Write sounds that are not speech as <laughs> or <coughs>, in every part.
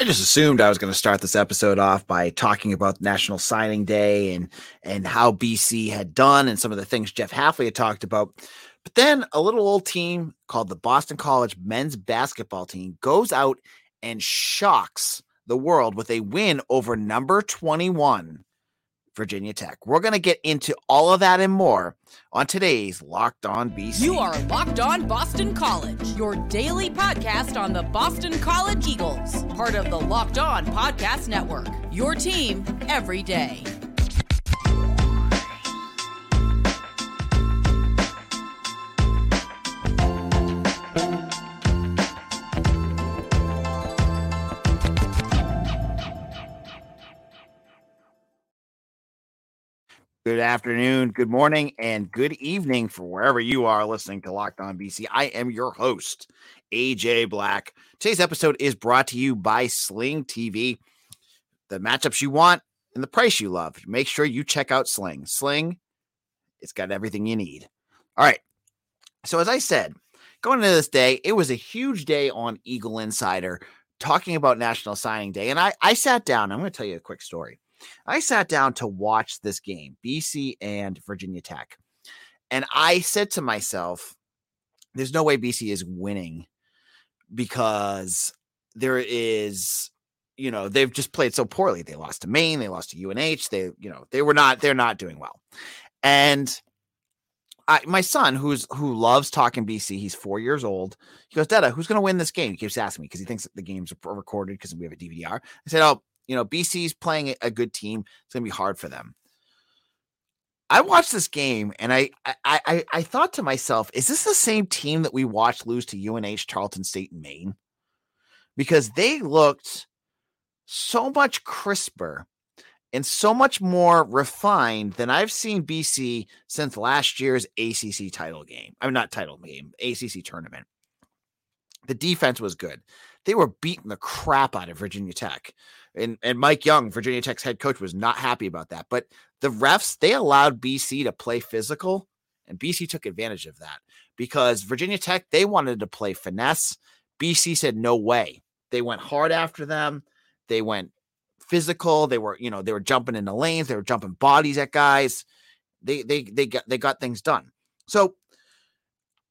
I just assumed I was going to start this episode off by talking about National Signing Day and and how BC had done and some of the things Jeff Hafley had talked about. But then a little old team called the Boston College men's basketball team goes out and shocks the world with a win over number 21 Virginia Tech. We're going to get into all of that and more on today's Locked On BC. You are Locked On Boston College, your daily podcast on the Boston College Eagles, part of the Locked On Podcast Network. Your team every day. Good afternoon, good morning, and good evening for wherever you are listening to Locked On BC. I am your host, AJ Black. Today's episode is brought to you by Sling TV. The matchups you want and the price you love. Make sure you check out Sling. Sling, it's got everything you need. All right. So, as I said, going into this day, it was a huge day on Eagle Insider talking about National Signing Day. And I, I sat down, I'm going to tell you a quick story. I sat down to watch this game, BC and Virginia Tech. And I said to myself, there's no way BC is winning because there is, you know, they've just played so poorly. They lost to Maine, they lost to UNH, they, you know, they were not, they're not doing well. And I, my son, who's who loves talking BC, he's four years old. He goes, Dada, who's going to win this game? He keeps asking me because he thinks the games are recorded because we have a DVR. I said, Oh, you know, BC's playing a good team. It's going to be hard for them. I watched this game and I, I I I thought to myself, is this the same team that we watched lose to UNH, Tarleton State, and Maine? Because they looked so much crisper and so much more refined than I've seen BC since last year's ACC title game. I'm mean, not title game, ACC tournament. The defense was good. They were beating the crap out of Virginia Tech and and Mike Young, Virginia Tech's head coach, was not happy about that. But the refs they allowed BC to play physical, and BC took advantage of that because Virginia Tech they wanted to play finesse. BC said no way. They went hard after them. They went physical. They were you know they were jumping in the lanes. They were jumping bodies at guys. They they they got they got things done. So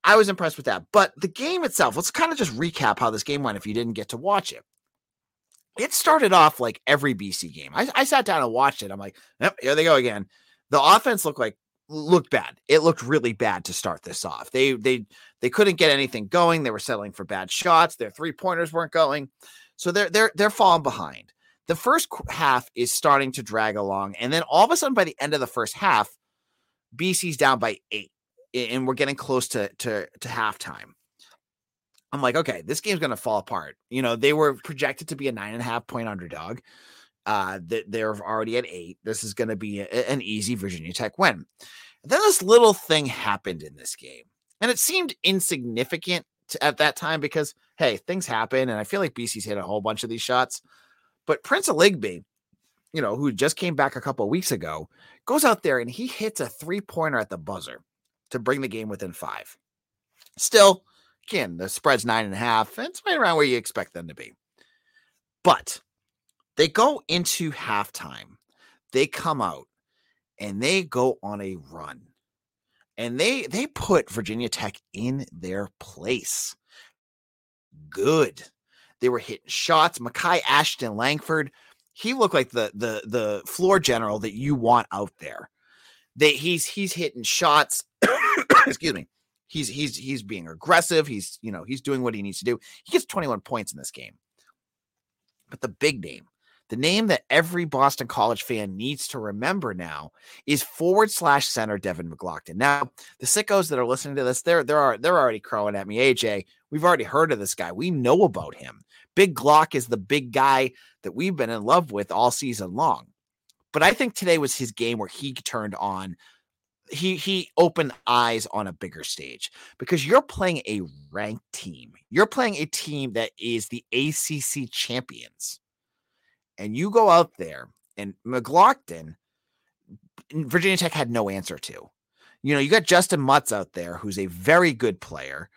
I was impressed with that. But the game itself, let's kind of just recap how this game went if you didn't get to watch it it started off like every BC game. I, I sat down and watched it. I'm like, yep, here they go again. The offense looked like looked bad. It looked really bad to start this off. They they they couldn't get anything going. They were settling for bad shots. Their three pointers weren't going, so they're they're they're falling behind. The first half is starting to drag along, and then all of a sudden, by the end of the first half, BC's down by eight, and we're getting close to to to halftime. I'm like, okay, this game's gonna fall apart. You know, they were projected to be a nine and a half point underdog. Uh, that they're already at eight. This is gonna be a, an easy Virginia Tech win. And then this little thing happened in this game, and it seemed insignificant to, at that time because hey, things happen, and I feel like BC's hit a whole bunch of these shots. But Prince Aligbe, you know, who just came back a couple weeks ago, goes out there and he hits a three pointer at the buzzer to bring the game within five. Still, Again, the spread's nine and a half. And it's right around where you expect them to be. But they go into halftime. They come out and they go on a run. And they they put Virginia Tech in their place. Good. They were hitting shots. Makai Ashton Langford, he looked like the the the floor general that you want out there. They he's he's hitting shots. <coughs> Excuse me He's he's he's being aggressive. He's you know he's doing what he needs to do. He gets 21 points in this game. But the big name, the name that every Boston College fan needs to remember now is forward slash center Devin McLaughlin. Now, the sickos that are listening to this, they're they're they're already crowing at me. AJ, we've already heard of this guy. We know about him. Big Glock is the big guy that we've been in love with all season long. But I think today was his game where he turned on he he opened eyes on a bigger stage because you're playing a ranked team. You're playing a team that is the ACC champions. And you go out there and McLaughlin, Virginia Tech had no answer to. You know, you got Justin Mutts out there who's a very good player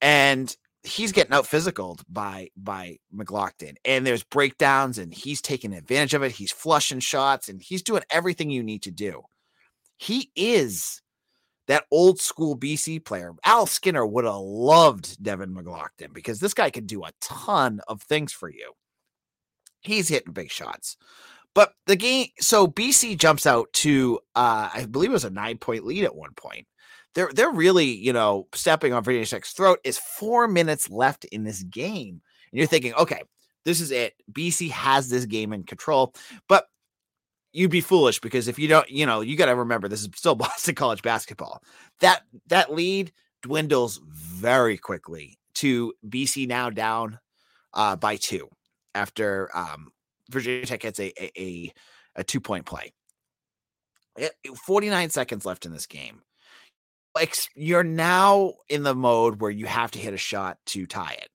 and he's getting out physical by by McLaughlin, and there's breakdowns, and he's taking advantage of it. He's flushing shots, and he's doing everything you need to do. He is that old school BC player. Al Skinner would have loved Devin McLaughlin because this guy can do a ton of things for you. He's hitting big shots. But the game, so BC jumps out to, uh, I believe it was a nine point lead at one point. They're they're really, you know, stepping on Virginia Tech's throat. Is four minutes left in this game, and you're thinking, okay, this is it. BC has this game in control, but you'd be foolish because if you don't, you know, you got to remember this is still <laughs> Boston College basketball. That that lead dwindles very quickly to BC now down uh, by two after um, Virginia Tech gets a a, a, a two point play. 49 seconds left in this game. Like you're now in the mode where you have to hit a shot to tie it.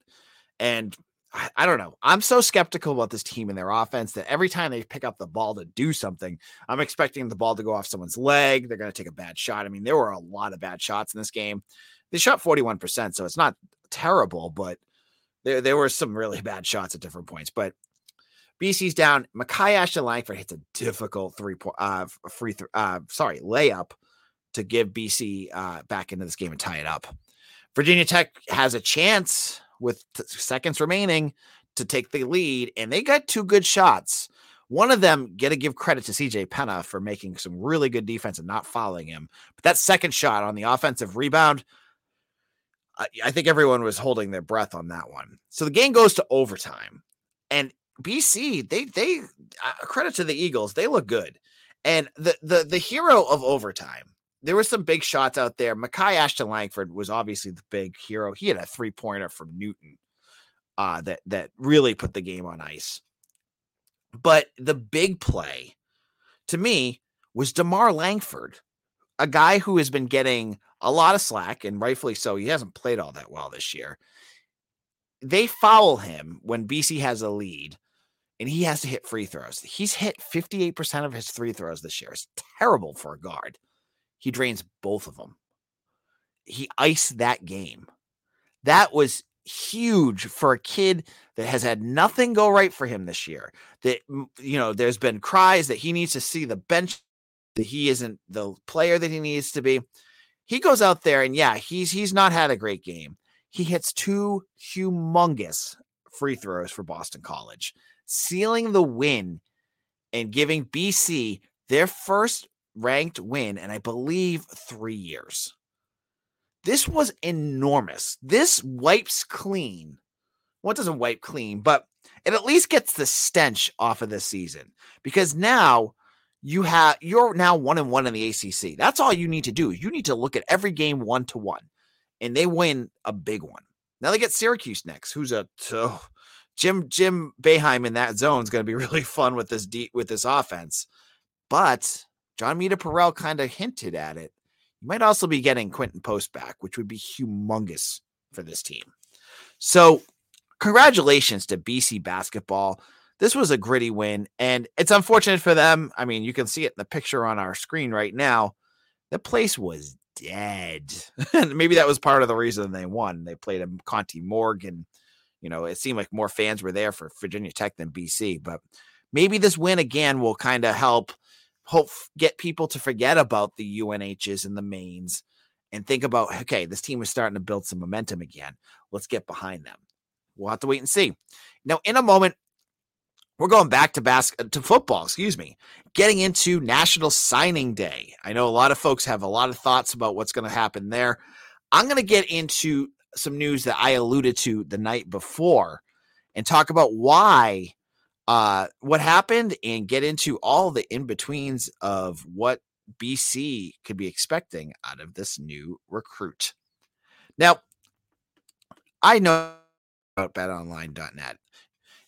And I, don't know. I'm so skeptical about this team and their offense that every time they pick up the ball to do something, I'm expecting the ball to go off someone's leg. They're going to take a bad shot. I mean, there were a lot of bad shots in this game. They shot 41%, so it's not terrible, but there, there were some really <laughs> bad shots at different points. But BC's down. Makai Ashton Langford hits a difficult three point uh free th- uh sorry layup to give BC uh back into this game and tie it up. Virginia Tech has a chance with t- seconds remaining to take the lead, and they got two good shots. One of them, get to give credit to CJ Penha for making some really good defense and not following him. But that second shot on the offensive rebound, I, I think everyone was holding their breath on that one. So the game goes to overtime, and BC, they they uh, credit to the Eagles, they look good. And the the the hero of overtime, there were some big shots out there. Makai Ashton Langford was obviously the big hero. He had a three pointer from Newton uh, that that really put the game on ice. But the big play to me was DeMarr Langford, a guy who has been getting a lot of slack, and rightfully so. He hasn't played all that well this year. They foul him when BC has a lead and he has to hit free throws. He's hit 58% of his free throws this year. It's terrible for a guard. He drains both of them. He iced that game. That was huge for a kid that has had nothing go right for him this year. That you know, there's been cries that he needs to see the bench that he isn't the player that he needs to be. He goes out there and yeah, he's he's not had a great game. He hits two humongous free throws for Boston College sealing the win and giving BC their first ranked win and I believe three years. This was enormous. This wipes clean. What well, doesn't wipe clean, but it at least gets the stench off of this season because now you have you're now one and one in the ACC. That's all you need to do. You need to look at every game one to one, and they win a big one. Now they get Syracuse next, who's a oh, Jim Jim Boeheim in that zone is going to be <laughs> really fun with this deep with this offense. But John Mita Perel kind of hinted at it. You might also be getting Quinten Post back, which would be humongous for this team. So, congratulations to BC basketball. This was a gritty win, and it's unfortunate for them. I mean, you can see it in the picture on our screen right now. The place was dead. and <laughs> maybe that was part of the reason they won. They played a Conte Forum you know, it seemed like more fans were there for Virginia Tech than BC, but maybe this win again will kind of help hope get people to forget about the UNHs and the Maines and think about okay, this team is starting to build some momentum again. Let's get behind them. We'll have to wait and see. Now, in a moment, we're going back to bas- to football, excuse me. Getting into National Signing Day. I know a lot of folks have a lot of thoughts about what's going to happen there. I'm going to get into some news that I alluded to the night before and talk about why uh what happened and get into all the in-betweens of what BC could be expecting out of this new recruit. Now, I know about betonline.net.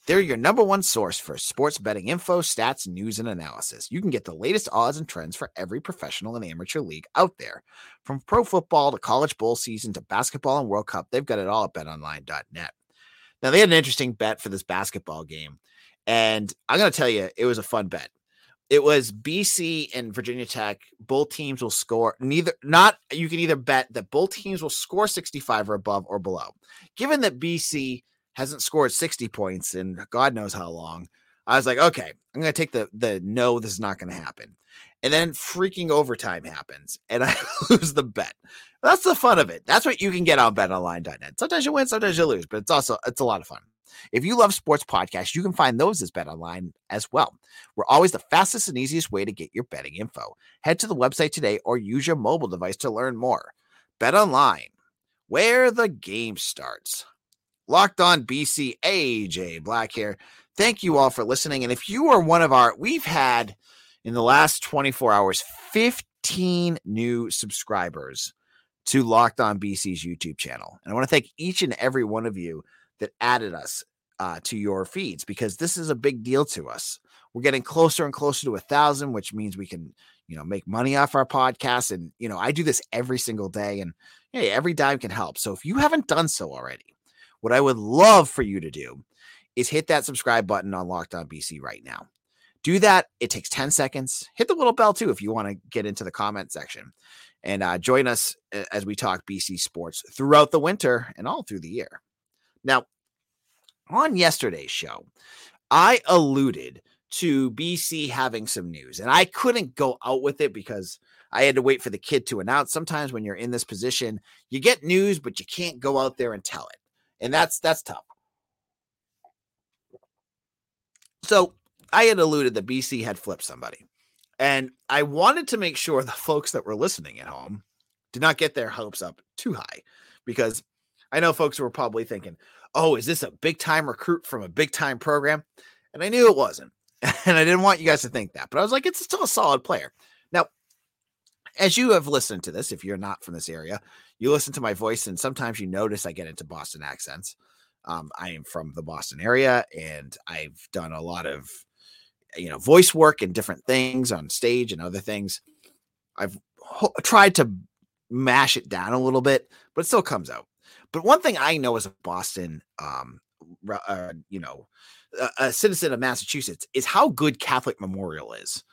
They're your number one source for sports betting info, stats, news, and analysis. You can get the latest odds and trends for every professional and amateur league out there. From pro football to college bowl season to basketball and World Cup, they've got it all at betonline.net. Now, they had an interesting bet for this basketball game. And I'm going to tell you, it was a fun bet. it was BC and Virginia Tech. Both teams will score neither not you can either bet that both teams will score 65 or above or below. Given that BC hasn't scored 60 points in God knows how long, I was like, okay, I'm gonna take the the no, this is not gonna happen. And then freaking overtime happens, and I <laughs> lose the bet. That's the fun of it. That's what you can get on betonline.net. Sometimes you win, sometimes you lose, but it's also it's a lot of fun. If you love sports podcasts, you can find those as Bet Online as well. We're always the fastest and easiest way to get your betting info. Head to the website today or use your mobile device to learn more. Bet Online, where the game starts. Locked on BC, AJ Black here. Thank you all for listening. And if you are one of our, we've had in the last 24 hours 15 new subscribers to Locked On BC's YouTube channel. And I want to thank each and every one of you that added us uh, to your feeds because this is a big deal to us. We're getting closer and closer to a thousand, which means we can, you know, make money off our podcast. And you know, I do this every single day, and hey, every dime can help. So if you haven't done so already, what I would love for you to do is hit that subscribe button on Locked On BC right now. Do that. It takes 10 seconds. Hit the little bell too if you want to get into the comment section and uh, join us uh, as we talk BC sports throughout the winter and all through the year. Now, on yesterday's show, I alluded to BC having some news, and I couldn't go out with it because I had to wait for the kid to announce. Sometimes when you're in this position, you get news, but you can't go out there and tell it, and that's that's tough. So I had alluded that BC had flipped somebody, and I wanted to make sure <laughs> the folks that were listening at home did not get their hopes up too high, because I know folks were probably thinking, oh, is this a big time recruit from a big time program? And I knew it wasn't. <laughs> And I didn't want you guys to think that, but I was like, it's still a solid player. Now, as you have listened to this, if you're not from this area, you listen to my voice, and sometimes you notice I get into Boston accents. Um, I am from the Boston area, and I've done a lot of, you know, voice work and different things on stage and other things. I've ho- tried to mash it down a little bit, but it still comes out. But one thing I know as a Boston, um, uh, you know, a, a citizen of Massachusetts is how good Catholic Memorial is.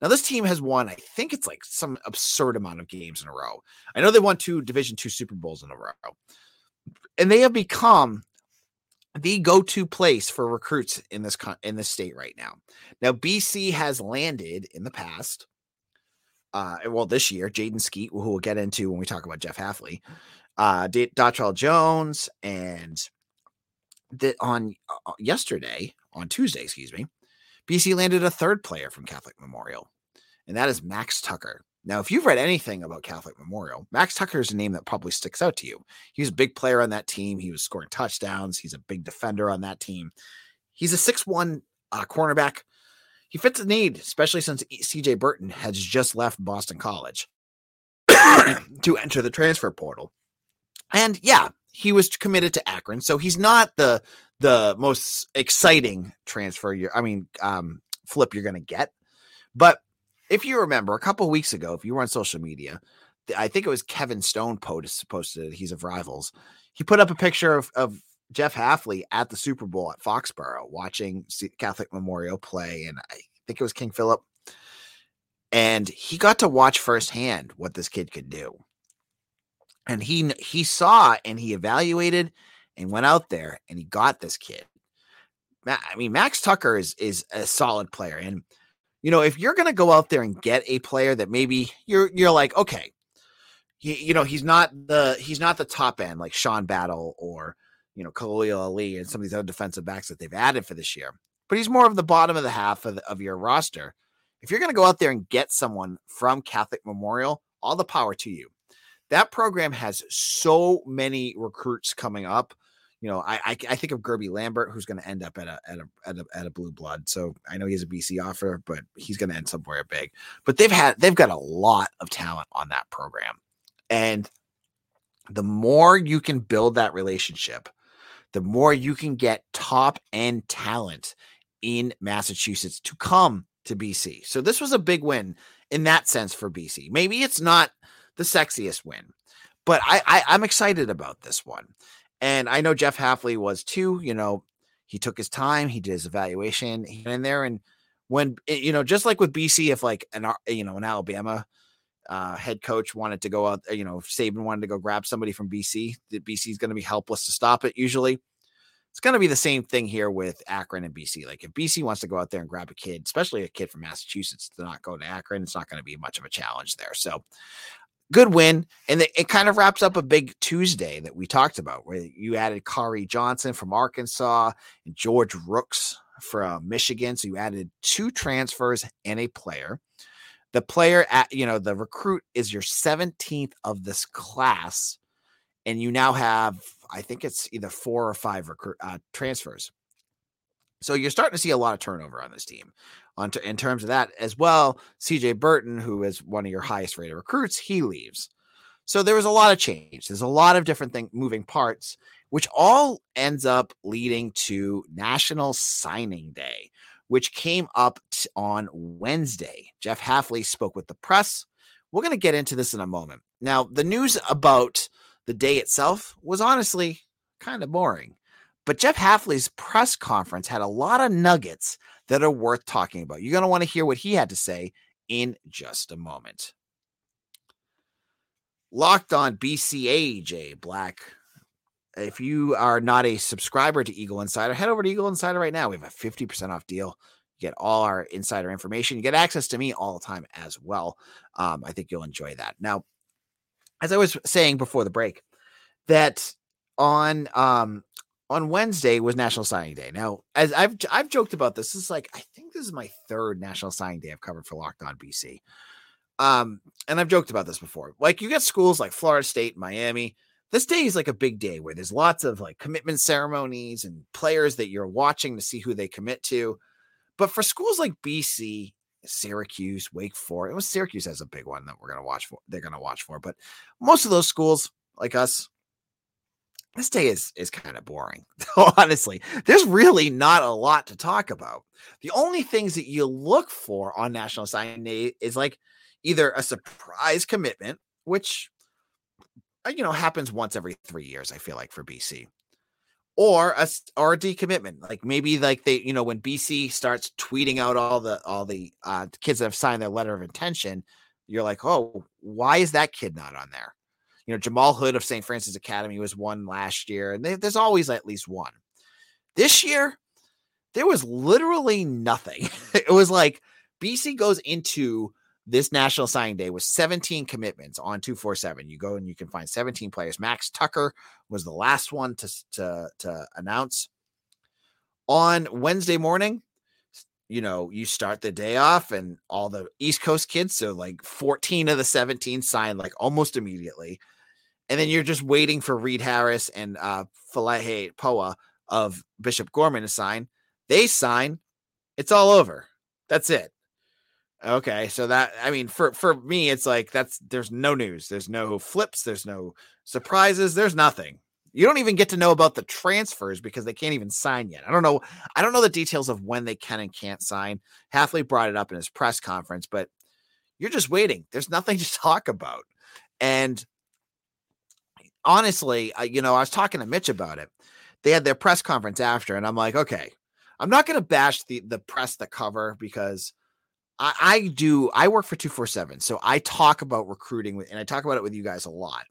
Now this team has won, I think it's like some absurd amount of games in a row. I know they won two Division two Super Bowls in a row, and they have become the go-to place for recruits in this in this state right now. Now BC has landed in the past, uh, well this year, Jaden Skeete, who we'll get into when we talk about Jeff Hafley, uh Jones and that on uh, yesterday on Tuesday, excuse me, BC landed a third player from Catholic Memorial, and that is Max Tucker. Now, if you've read anything about Catholic Memorial, Max Tucker is a name that probably sticks out to you. He was a big player on that team. He was scoring touchdowns. He's a big defender on that team. He's a six-one uh, cornerback. He fits the need, especially since CJ Burton has just left Boston College <coughs> to enter the transfer portal. And yeah, he was committed to Akron, so he's not the the most exciting transfer. You, I mean, um, flip you're going to get. But if you remember, a couple weeks ago, if you were on social media, I think it was Kevin Stone posted. He's of Rivals. He put up a picture of, of Jeff Hafley at the Super Bowl at Foxborough watching Catholic Memorial play, and I think it was King Philip. And he got to watch firsthand what this kid could do and he he saw and he evaluated and went out there and he got this kid. I mean, Max Tucker is is a solid player, and you know if you're going to go out there and get a player that maybe you're you're like okay, he, you know he's not the he's not the top end like Sean Battle or you know Khalil Ali and some of these other defensive backs that they've added for this year, but he's more of the bottom of the half of, the, of your roster. If you're going to go out there and get someone from Catholic Memorial, all the power to you that program has so many recruits coming up. You know, I I, I think of Gerby Lambert, who's going to end up at a, at a at a at a blue blood. So I know he's a BC offer, but he's going to end somewhere big. But they've had they've got a lot of talent on that program, and the more you can build that relationship, the more you can get top end talent in Massachusetts to come to BC. So this was a big win in that sense for BC. Maybe it's not the sexiest win. But I, I I'm excited about this one. And I know Jeff Hafley was too, you know, he took his time, he did his evaluation, he went in there and when eh, you know, just like with BC, if like an you know an Alabama uh, head coach wanted to go out, you know, if Saban wanted to go grab somebody from BC, that BC is going to be helpless to stop it. Usually, it's going to be the same thing here with Akron and BC. Like if BC wants to go out there and grab a kid, especially a kid from Massachusetts, to not go to Akron, it's not going to be much of a challenge there. So good win. And it, kind of wraps up a big Tuesday that we talked about, where you added Khari Johnson from Arkansas and George Rooks from Michigan. So you added two transfers and a player. The player at, you know, the recruit is your 17th of this class. And you now have I think it's either four or five recruit uh, transfers. So you're starting to see a lot of turnover on this team. On in terms of that as well, CJ Burton, who is one of your highest rated recruits, he leaves. So there was a lot of change. There's a lot of different thing moving parts, which all ends up leading to National Signing Day, which came up t- on Wednesday. Jeff Hafley spoke with the press. We're going to get into this in a moment. Now, the news about the day itself was honestly kind of boring. But Jeff Hafley's press conference had a lot of nuggets that are worth talking about. You're going to want to hear what he had to say in just a moment. Locked on BCAJ Black. If you are not a subscriber to Eagle Insider, head over to Eagle Insider right now. We have a 50% off deal. You get all our insider information. You get access to me all the time as well. Um, I think you'll enjoy that. Now, as I was saying before the break, that on um on Wednesday was National Signing Day. Now, as I've I've joked about this, is like I think this is my third National Signing Day I've covered for Locked On BC. Um, and I've joked about this before. Like you get schools like Florida State, Miami. This day is like a big day where there's lots of like commitment ceremonies and players that you're watching to see who they commit to. But for schools like BC Syracuse, Wake Forest. It was Syracuse has a big one that we're gonna watch for. They're gonna watch for, but most of those schools, like us, this day is is kind of boring. <laughs> Honestly, there's really not a lot to talk about. The only things that you look for on National Signing Day is like either a surprise commitment, which uh, you know happens once every three years. I feel like for BC, or a or a decommitment. Like maybe like they, you know, when BC starts tweeting out all the all the uh, kids that have signed their letter of intention, you're like, oh, why is that kid not on there? You know, Jamal Hood of St. Francis Academy was one last year, and they, there's always at least one. This year, there was literally nothing. <laughs> it was like BC goes into this National Signing Day with 17 commitments on 247. You go and you can find 17 players. Max Tucker was the last one to, to, to announce. On Wednesday morning, you know, you start the day off and all the East Coast kids, so like 14 of the 17 signed like almost immediately. And then you're just waiting for Reed Harris and uh Falahe Poa of Bishop Gorman to sign. They sign, it's all over. That's it. Okay, so that I mean for for me it's like that's there's no news. There's no flips, there's no surprises, there's nothing. You don't even get to know about the transfers because they can't even sign yet. I don't know I don't know the details of when they can and can't sign. Hafley brought it up in his press conference, but you're just waiting. There's nothing <laughs> to talk about. And honestly, I, you know, I was talking to Mitch about it. They had their press conference after and I'm like, "Okay, I'm not going to bash the the press that cover because I, I do. I work for two four seven, so I talk about recruiting and I talk about it with you guys a lot.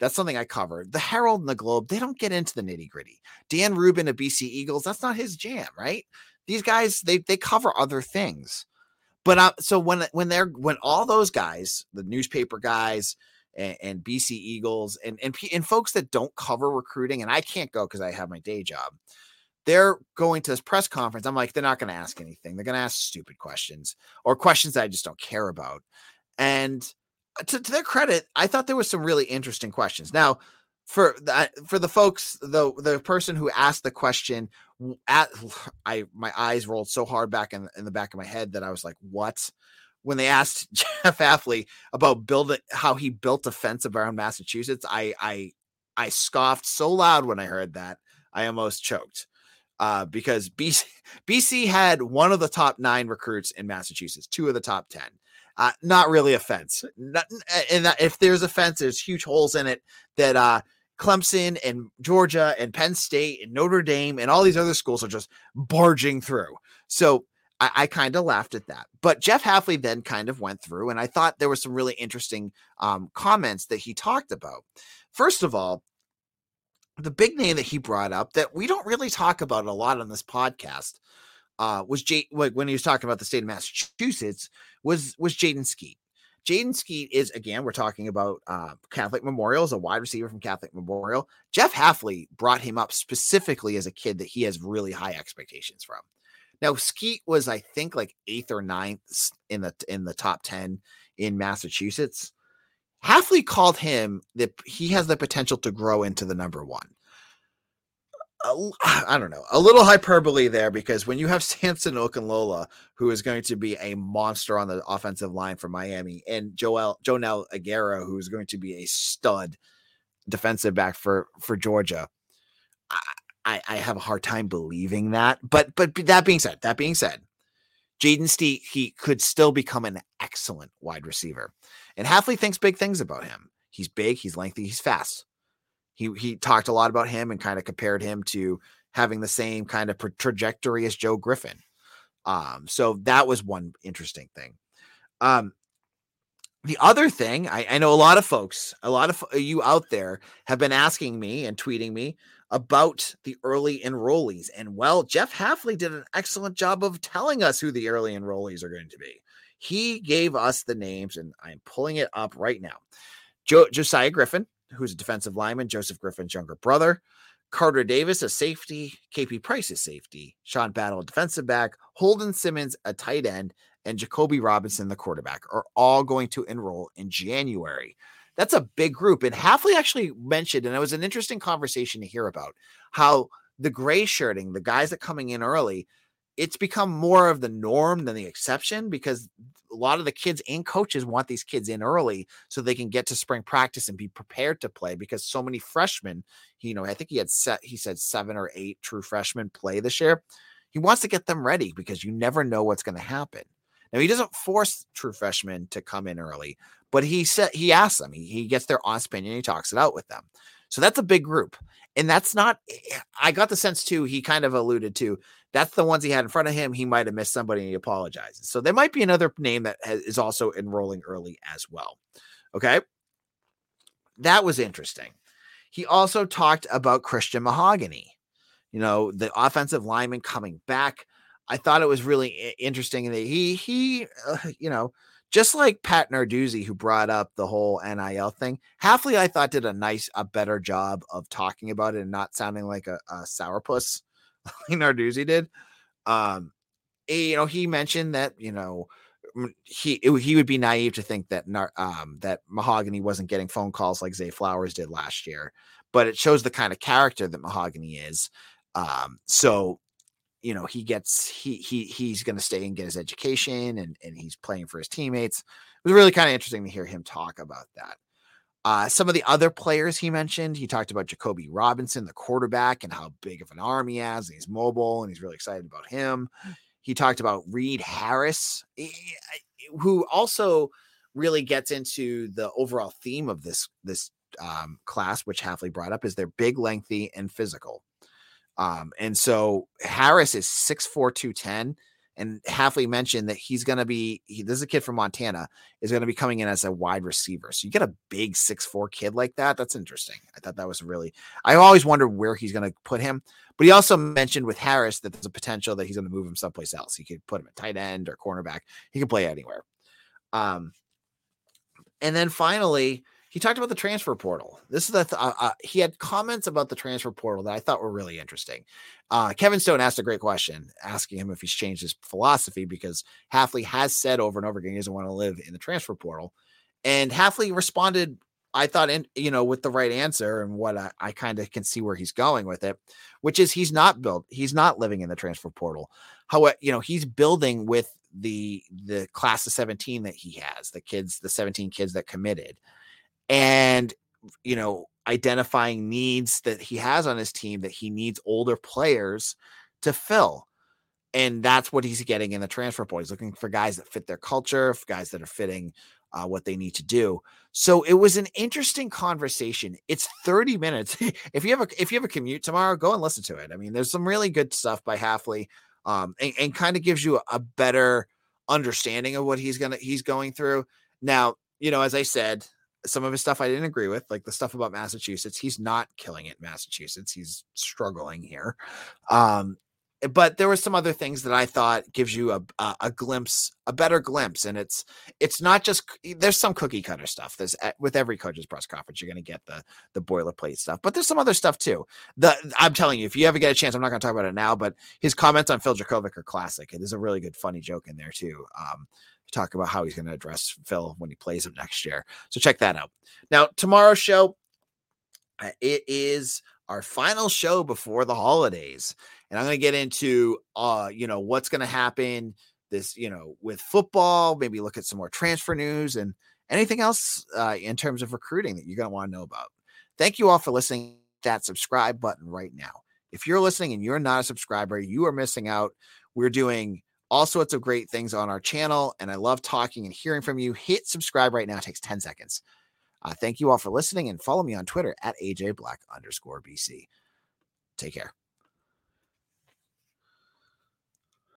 That's something I cover. The Herald and the Globe, they don't get into the nitty gritty. Dan Rubin of BC Eagles, that's not his jam, right? These guys, they they cover other things. But uh, so when when they're when all those guys, the newspaper guys, and, and, BC Eagles and, and and folks that don't cover recruiting, and I can't go because I have my day job they're going to this press conference. I'm like, they're not going to ask anything. They're going to ask stupid questions or questions that I just don't care about. And uh, to, to their credit, I thought there was some really interesting questions. Now, for the, for the folks, the the person who asked the question, at <sighs> I my eyes rolled so hard back in, in the back of my head that I was like, what? When they asked <laughs> Jeff Hafley about building how he built a fence around Massachusetts, I I I scoffed so loud when I heard that I almost choked uh, because BC, <laughs> BC had one of the top nine recruits in Massachusetts, two of the top 10. Uh, not really a fence. Not, and that if there's a fence, there's huge holes in it that uh, Clemson and Georgia and Penn State and Notre Dame and all these other schools are just barging through. So I, I kind of laughed at that. But Jeff Hafley then kind of went through, and I thought there were some really interesting um, comments that he talked about. First of all, the big name that he brought up that we don't really talk about a lot on this podcast uh, was Jay when he was talking about the state of Massachusetts was was Jaden Skeete. Jaden Skeete is again, we're talking about uh, Catholic Memorial as a wide receiver from Catholic Memorial. Jeff Hafley brought him up specifically as a kid that he has really high expectations from. Now Skeete was, I think, like eighth or ninth in the in the top ten in Massachusetts. Hafley called him that he has the potential to grow into the number one. <sighs> I don't know, a little hyperbole there because when you have <laughs> Samson Okunlola, who is going to be a monster on the offensive line for Miami, and Joel Joenel Aguero, who is going to be a stud defensive back for for Georgia, I, I have a hard time believing that. But but that being said, that being said, Jaden Skeete he could still become an excellent wide receiver, and Hafley thinks big things about him. He's big, he's lengthy, he's fast. He he talked a lot about him and kind of compared him to having the same kind of trajectory as Joe Griffin. Um, so that was one interesting thing. Um, the other thing, I, I know a lot of folks, a lot of you out there have been asking me and tweeting me about the early enrollees. And well, Jeff Hafley did an excellent job of telling us who the early enrollees are going to be. He gave us the names, and I'm pulling it up right now. Jo- Josiah Griffin, who's a defensive lineman, Joseph Griffin's younger brother. Carter Davis, a safety. KP Price, a safety. Sean Battle, a defensive back. Holden Simmons, a tight end. And Jacoby Robinson, the quarterback, are all going to enroll in January. That's a big group. And Hafley actually mentioned, and it was an interesting conversation to hear about how the gray shirting, the guys that coming in early, it's become more of the norm than the exception because a lot of the kids and coaches want these kids in early so they can get to spring practice and be prepared to play because so many freshmen, you know, I think he had set he said seven or eight true freshmen play this year. He wants to get them ready because you never know what's going to happen. Now he doesn't force true freshmen to come in early, but he said he asks them. He, he gets their honest opinion. He talks it out with them. So that's a big group, and that's not. Eh, I got the sense too. He kind of alluded to that's the ones he had in front of him. He might have missed somebody and he apologizes. So there might be another name that has, is also enrolling early as well. Okay. That was interesting. He also talked about Christian Mahogany, you know, the offensive lineman coming back. I thought it was really interesting that he, he, uh, <sighs> you know, just like Pat Narduzzi, who brought up the whole NIL thing, Hafley I thought did a nice, a better job of talking about it and not sounding like a, a sourpuss <laughs> like Narduzzi did. Um, he, you know, he mentioned that you know he it, he would be naive to think that um that Mahogany wasn't getting phone calls like Zay Flowers did last year, but it shows the kind of character that Mahogany is. Um, so you know he gets he he he's going to stay and get his education and and he's playing for his teammates. It was really kind of interesting to hear him talk about that. Uh, some of the other players he mentioned, he talked about Jacoby Robinson, the quarterback, and how big of an arm he has. And he's mobile and he's really excited about him. He talked about Reed Harris, who also really gets into the overall theme of this this um, class, which Hafley brought up, is they're big, lengthy, and physical. Um, and so Harris is 6'4, 210 and Hafley mentioned that he's going to be, he, this is a kid from Montana, is going to be coming in as a wide receiver. So you get a big six four kid like that. That's interesting. I thought that was really, I always wondered where he's going to put him. But he also mentioned with Harris that there's a potential that he's going to move him someplace else. He could put him at tight end or cornerback. He can play anywhere. Um, and then finally, he talked about the transfer portal. This is the th- uh, uh, he had comments about the transfer portal that I thought were really interesting. Uh, Kevin Stone asked a great question, asking him if he's changed his philosophy because Hafley has said over and over again he doesn't want to live in the transfer portal, and Hafley responded. I thought, in, you know, with the right answer and what I, I kind of can see where he's going with it, which is he's not built, he's not living in the transfer portal. However, you know, he's building with the the class of 17 that he has, the kids, the 17 kids that committed and you know identifying needs that he has on his team that he needs older players to fill and that's what he's getting in the transfer portal. He's looking for guys that fit their culture, guys that are fitting uh, what they need to do. So it was an interesting conversation. It's 30 minutes. <laughs> if you have a if you have a commute tomorrow, go and listen to it. I mean, there's some really good stuff by Hafley, um, and, and kind of gives you a better understanding of what he's gonna he's going through. Now, you know, as I said, some of his stuff I didn't agree with, like the stuff about Massachusetts. He's not killing it, Massachusetts. He's struggling here. Um, Eh, but there were some other things that I thought gives you a, a, a glimpse, a better glimpse, and it's it's not just there's some cookie cutter stuff. There's with every coach's press conference, you're going to get the the boilerplate stuff, but there's some other stuff too. The I'm telling you, if you ever get a chance, I'm not going to talk about it now, but his comments on Phil Jurkovec are classic. There's a really good funny joke in there too. Um, talk about how he's going to address Phil when he plays him next year. So check that out. Now tomorrow's show, uh, it is our final show before the holidays and I'm going to get into uh you know what's going to happen this you know with football, maybe look at some more transfer news and anything else uh, in terms of recruiting that you're going to want to know about. Thank you all for listening. That subscribe button right now. If you're listening and you're not a subscriber, you are missing out. We're doing all sorts of great things on our channel, and I love talking and hearing from you. Hit subscribe right now. It takes 10 seconds. Uh, thank you all for listening and follow me on Twitter at AJ Black underscore BC. Take care.